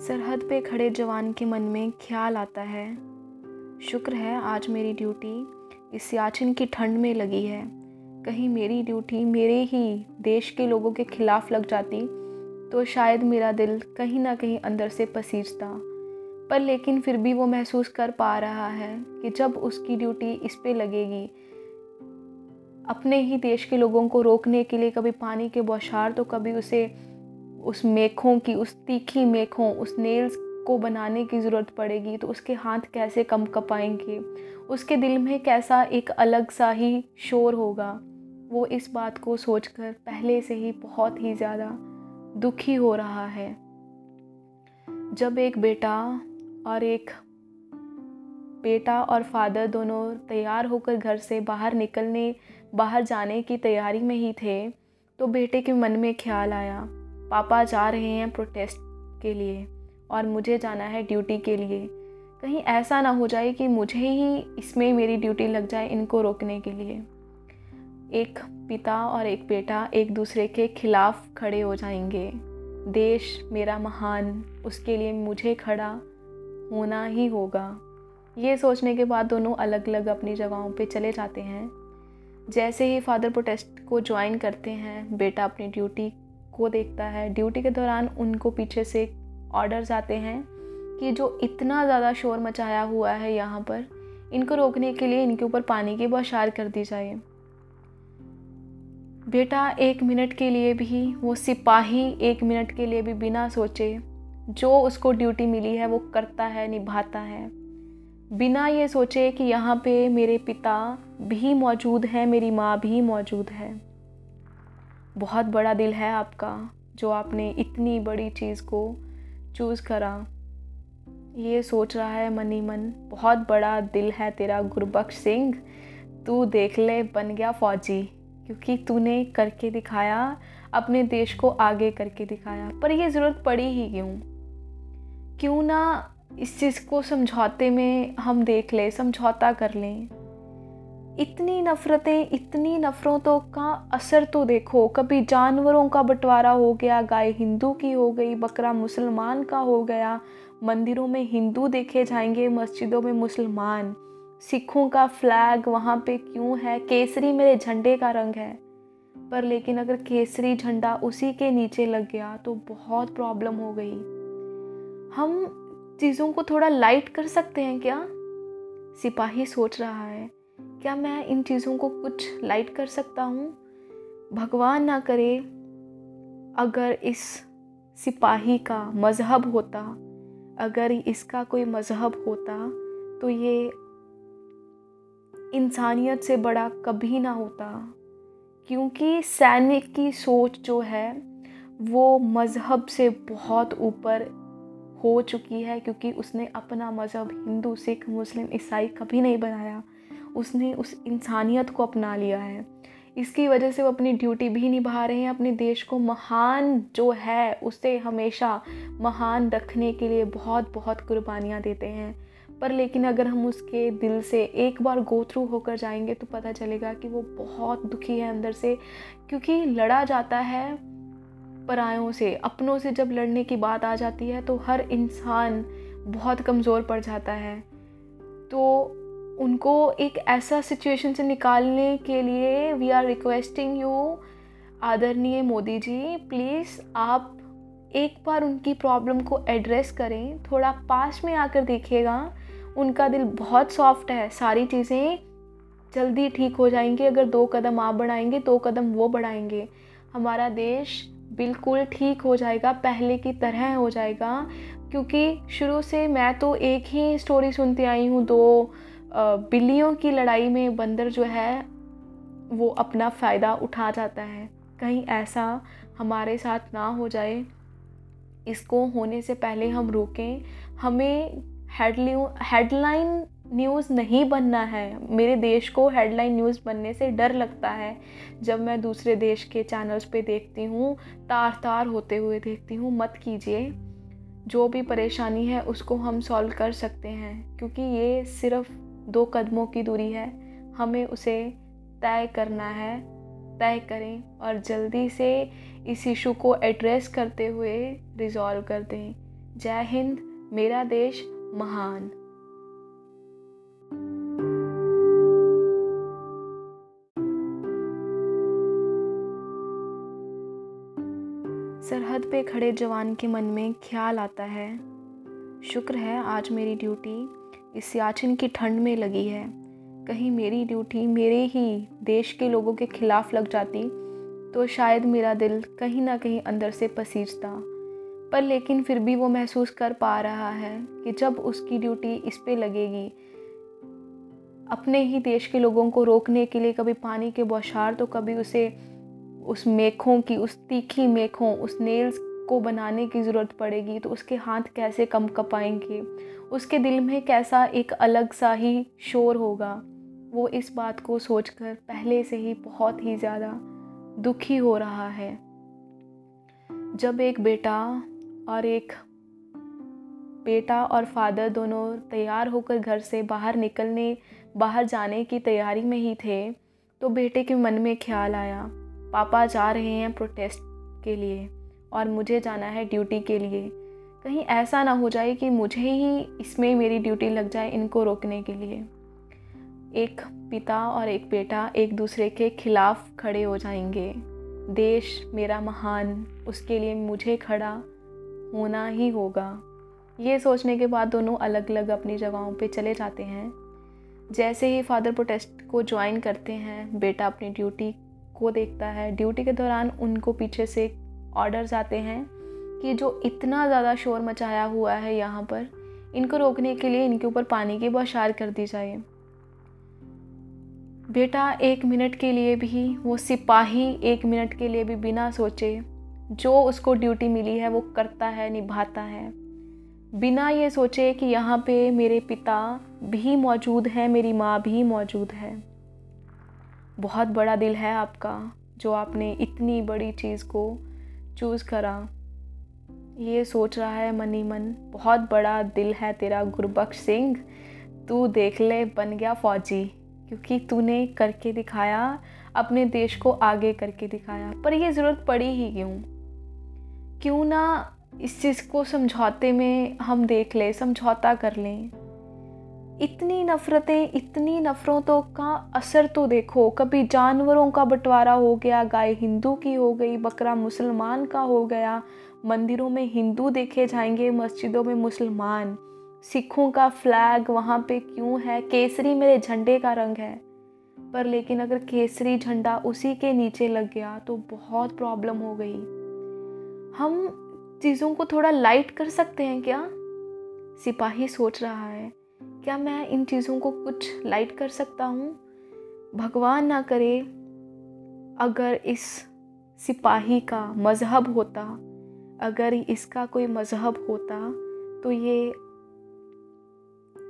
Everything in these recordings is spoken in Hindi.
सरहद पे खड़े जवान के मन में ख्याल आता है। शुक्र है, आज मेरी ड्यूटी इस सियाचिन की ठंड में लगी है। कहीं मेरी ड्यूटी मेरे ही देश के लोगों के खिलाफ लग जाती तो शायद मेरा दिल कहीं ना कहीं अंदर से पसीजता। पर लेकिन फिर भी वो महसूस कर पा रहा है कि जब उसकी ड्यूटी इस पे लगेगी, अपने ही देश के लोगों को रोकने के लिए कभी पानी के बौछार तो कभी उसे उस मेखों की, उस तीखी मेखों, उस नेल्स को बनाने की ज़रूरत पड़ेगी तो उसके हाथ कैसे कम कपाएँगे? उसके दिल में कैसा एक अलग सा ही शोर होगा? वो इस बात को सोचकर पहले से ही बहुत ही ज़्यादा दुखी हो रहा है। जब एक बेटा और एक बेटा और फादर दोनों तैयार होकर घर से बाहर निकलने, बाहर जाने की तैयारी में ही थे तो बेटे के मन में ख्याल आया। पापा जा रहे हैं प्रोटेस्ट के लिए और मुझे जाना है ड्यूटी के लिए। कहीं ऐसा ना हो जाए कि मुझे ही इसमें मेरी ड्यूटी लग जाए इनको रोकने के लिए। एक पिता और एक बेटा एक दूसरे के खिलाफ खड़े हो जाएँगे। देश मेरा महान, उसके लिए मुझे खड़ा होना ही होगा। ये सोचने के बाद दोनों अलग अलग अपनी जगहों पे चले जाते हैं। जैसे ही फादर प्रोटेस्ट को ज्वाइन करते हैं, बेटा अपनी ड्यूटी को देखता है। ड्यूटी के दौरान उनको पीछे से ऑर्डर्स आते हैं कि जो इतना ज़्यादा शोर मचाया हुआ है यहाँ पर, इनको रोकने के लिए इनके ऊपर पानी की बौछार कर दी जाए। बेटा एक मिनट के लिए भी, वो सिपाही एक मिनट के लिए भी बिना सोचे, जो उसको ड्यूटी मिली है वो करता है, निभाता है। बिना ये सोचे कि यहाँ पे मेरे पिता भी मौजूद हैं, मेरी माँ भी मौजूद है। बहुत बड़ा दिल है आपका, जो आपने इतनी बड़ी चीज़ को चूज़ करा। ये सोच रहा है मनी मन, बहुत बड़ा दिल है तेरा गुरबख्श सिंह। तू देख ले, बन गया फौजी, क्योंकि तूने करके दिखाया, अपने देश को आगे करके दिखाया। पर ये ज़रूरत पड़ी ही क्यों? क्यों ना इस चीज़ को समझौते में हम देख लें, समझौता कर लें? इतनी नफ़रतें, इतनी नफ़रतों का असर तो देखो। कभी जानवरों का बंटवारा हो गया, गाय हिंदू की हो गई, बकरा मुसलमान का हो गया। मंदिरों में हिंदू देखे जाएँगे, मस्जिदों में मुसलमान। सिखों का फ्लैग वहाँ पे क्यों है? केसरी मेरे झंडे का रंग है। पर लेकिन अगर केसरी झंडा उसी के नीचे लग गया तो बहुत प्रॉब्लम हो गई। हम चीज़ों को थोड़ा लाइट कर सकते हैं क्या? सिपाही सोच रहा है। क्या मैं इन चीज़ों को कुछ लाइट कर सकता हूँ? भगवान ना करे अगर इस सिपाही का मज़हब होता, अगर इसका कोई मज़हब होता तो ये इंसानियत से बड़ा कभी ना होता। क्योंकि सैनिक की सोच जो है, वो मज़हब से बहुत ऊपर हो चुकी है, क्योंकि उसने अपना मज़हब हिंदू, सिख, मुस्लिम, ईसाई कभी नहीं बनाया। उसने उस इंसानियत को अपना लिया है। इसकी वजह से वो अपनी ड्यूटी भी निभा रहे हैं, अपने देश को महान जो है, उसे हमेशा महान रखने के लिए बहुत बहुत कुर्बानियाँ देते हैं। पर लेकिन अगर हम उसके दिल से एक बार गो थ्रू होकर जाएँगे तो पता चलेगा कि वो बहुत दुखी है अंदर से। क्योंकि लड़ा जाता है परायों से, अपनों से जब लड़ने की बात आ जाती है तो हर इंसान बहुत कमज़ोर पड़ जाता है। तो उनको एक ऐसा सिचुएशन से निकालने के लिए वी आर रिक्वेस्टिंग यू आदरणीय मोदी जी प्लीज़ आप एक बार उनकी प्रॉब्लम को एड्रेस करें। थोड़ा पास में आकर देखिएगा। उनका दिल बहुत सॉफ्ट है। सारी चीज़ें जल्दी ठीक हो जाएँगी। अगर दो कदम आप बढ़ाएँगे, दो कदम वो बढ़ाएँगे। हमारा देश बिल्कुल ठीक हो जाएगा। पहले की तरह हो जाएगा। क्योंकि शुरू से मैं तो एक ही स्टोरी सुनती आई हूँ, दो बिल्लियों की लड़ाई में बंदर जो है, वो अपना फ़ायदा उठा जाता है। कहीं ऐसा हमारे साथ ना हो जाए, इसको होने से पहले हम रोकें। हमें हेडलाइन न्यूज़ नहीं बनना है। मेरे देश को हेडलाइन न्यूज़ बनने से डर लगता है। जब मैं दूसरे देश के चैनल्स पे देखती हूँ तार तार होते हुए देखती हूँ, मत कीजिए। जो भी परेशानी है, उसको हम सॉल्व कर सकते हैं। क्योंकि ये सिर्फ़ दो कदमों की दूरी है। हमें उसे तय करना है। तय करें और जल्दी से इस इशू को एड्रेस करते हुए रिज़ॉल्व कर दें। जय हिंद, मेरा देश महान। सरहद पे खड़े जवान के मन में ख्याल आता है। शुक्र है आज मेरी ड्यूटी इस सियाचिन की ठंड में लगी है। कहीं मेरी ड्यूटी मेरे ही देश के लोगों के खिलाफ लग जाती तो शायद मेरा दिल कहीं ना कहीं अंदर से पसीजता। पर लेकिन फिर भी वो महसूस कर पा रहा है कि जब उसकी ड्यूटी इस पर लगेगी, अपने ही देश के लोगों को रोकने के लिए कभी पानी के बौछार तो कभी उसे उस मेखों की, उस तीखी मेखों, उस नेल्स को बनाने की ज़रूरत पड़ेगी तो उसके हाथ कैसे कम कपाएँगे? उसके दिल में कैसा एक अलग सा ही शोर होगा, वो इस बात को सोचकर पहले से ही बहुत ही ज़्यादा दुखी हो रहा है। जब एक बेटा और एक बेटा और फादर दोनों तैयार होकर घर से बाहर निकलने, बाहर जाने की तैयारी में ही थे तो बेटे के मन में ख्याल आया, पापा जा रहे हैं प्रोटेस्ट के लिए और मुझे जाना है ड्यूटी के लिए। कहीं ऐसा ना हो जाए कि मुझे ही इसमें मेरी ड्यूटी लग जाए इनको रोकने के लिए। एक पिता और एक बेटा एक दूसरे के खिलाफ खड़े हो जाएँगे। देश मेरा महान, उसके लिए मुझे खड़ा होना ही होगा। ये सोचने के बाद दोनों अलग अलग अपनी जगहों पे चले जाते हैं। जैसे ही फादर प्रोटेस्ट को ज्वाइन करते हैं, बेटा अपनी ड्यूटी को देखता है। ड्यूटी के दौरान उनको पीछे से ऑर्डर्स आते हैं। कि जो इतना ज़्यादा शोर मचाया हुआ है यहाँ पर, इनको रोकने के लिए इनके ऊपर पानी की बौछार कर दी जाए। बेटा, एक मिनट के लिए भी, वो सिपाही एक मिनट के लिए भी बिना सोचे, जो उसको ड्यूटी मिली है, वो करता है, निभाता है। बिना ये सोचे कि यहाँ पे मेरे पिता भी मौजूद हैं, मेरी माँ भी मौजूद है। बहुत बड़ा दिल है आपका, जो आपने इतनी बड़ी चीज़ को चूज़ करा। ये सोच रहा है मनी मन, बहुत बड़ा दिल है तेरा गुरबख्श सिंह, तू देख ले बन गया फौजी। क्योंकि तूने करके दिखाया, अपने देश को आगे करके दिखाया। पर ये ज़रूरत पड़ी ही क्यों? क्यों ना इस चीज़ को समझौते में हम देख लें, समझौता कर लें। इतनी नफ़रतें, इतनी नफ़रतों का असर तो देखो। कभी जानवरों का बंटवारा हो गया, गाय हिंदू की हो गई, बकरा मुसलमान का हो गया मंदिरों में हिंदू देखे जाएँगे, मस्जिदों में मुसलमान। सिखों का फ्लैग वहाँ पे क्यों है? केसरी मेरे झंडे का रंग है। पर लेकिन अगर केसरी झंडा उसी के नीचे लग गया तो बहुत प्रॉब्लम हो गई। हम चीज़ों को थोड़ा लाइट कर सकते हैं क्या? सिपाही सोच रहा है, क्या मैं इन चीज़ों को कुछ लाइट कर सकता हूँ? भगवान ना करे, अगर इस सिपाही का मज़हब होता अगर इसका कोई मज़हब होता तो ये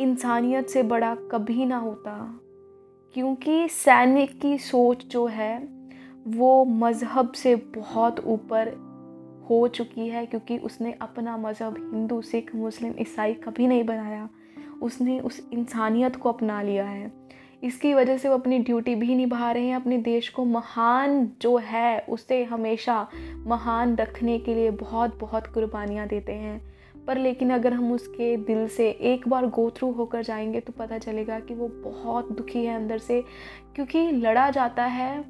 इंसानियत से बड़ा कभी ना होता। क्योंकि सैनिक की सोच जो है, वो मज़हब से बहुत ऊपर हो चुकी है, क्योंकि उसने अपना मज़हब हिंदू, सिख, मुस्लिम, ईसाई कभी नहीं बनाया। उसने उस इंसानियत को अपना लिया है। इसकी वजह से वो अपनी ड्यूटी भी निभा रहे हैं, अपने देश को महान जो है, उसे हमेशा महान रखने के लिए बहुत बहुत कुर्बानियाँ देते हैं। पर लेकिन अगर हम उसके दिल से एक बार गो थ्रू होकर जाएँगे तो पता चलेगा कि वो बहुत दुखी है अंदर से, क्योंकि लड़ा जाता है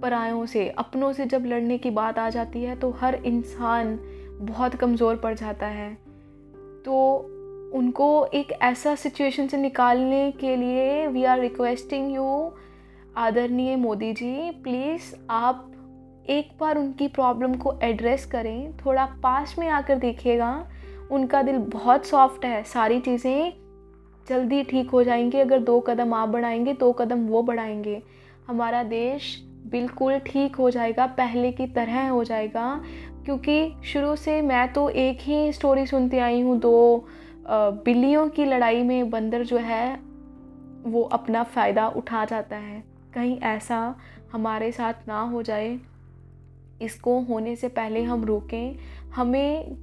परायों से, अपनों से जब लड़ने की बात आ जाती है तो हर इंसान बहुत कमज़ोर पड़ जाता है। तो उनको एक ऐसा सिचुएशन से निकालने के लिए वी आर रिक्वेस्टिंग यू आदरणीय मोदी जी प्लीज़ आप एक बार उनकी प्रॉब्लम को एड्रेस करें। थोड़ा पास में आकर देखिएगा। उनका दिल बहुत सॉफ्ट है। सारी चीज़ें जल्दी ठीक हो जाएँगी। अगर दो कदम आप बढ़ाएँगे, दो कदम वो बढ़ाएँगे। हमारा देश बिल्कुल ठीक हो जाएगा। पहले की तरह हो जाएगा। क्योंकि शुरू से मैं तो एक ही स्टोरी सुनती आई हूँ, दो बिल्लियों की लड़ाई में बंदर जो है, वो अपना फ़ायदा उठा जाता है। कहीं ऐसा हमारे साथ ना हो जाए, इसको होने से पहले हम रोकें। हमें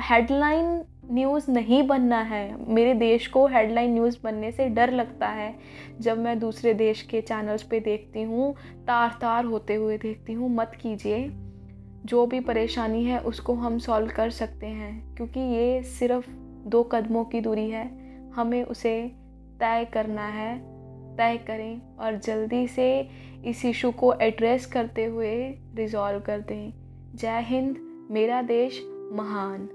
हेडलाइन न्यूज़ नहीं बनना है। मेरे देश को हेडलाइन न्यूज़ बनने से डर लगता है। जब मैं दूसरे देश के चैनल्स पे देखती हूँ तार तार होते हुए देखती हूँ, मत कीजिए। जो भी परेशानी है, उसको हम सॉल्व कर सकते हैं। क्योंकि ये सिर्फ़ दो कदमों की दूरी है। हमें उसे तय करना है। तय करें और जल्दी से इस इशू को एड्रेस करते हुए रिजॉल्व कर दें। जय हिंद, मेरा देश महान।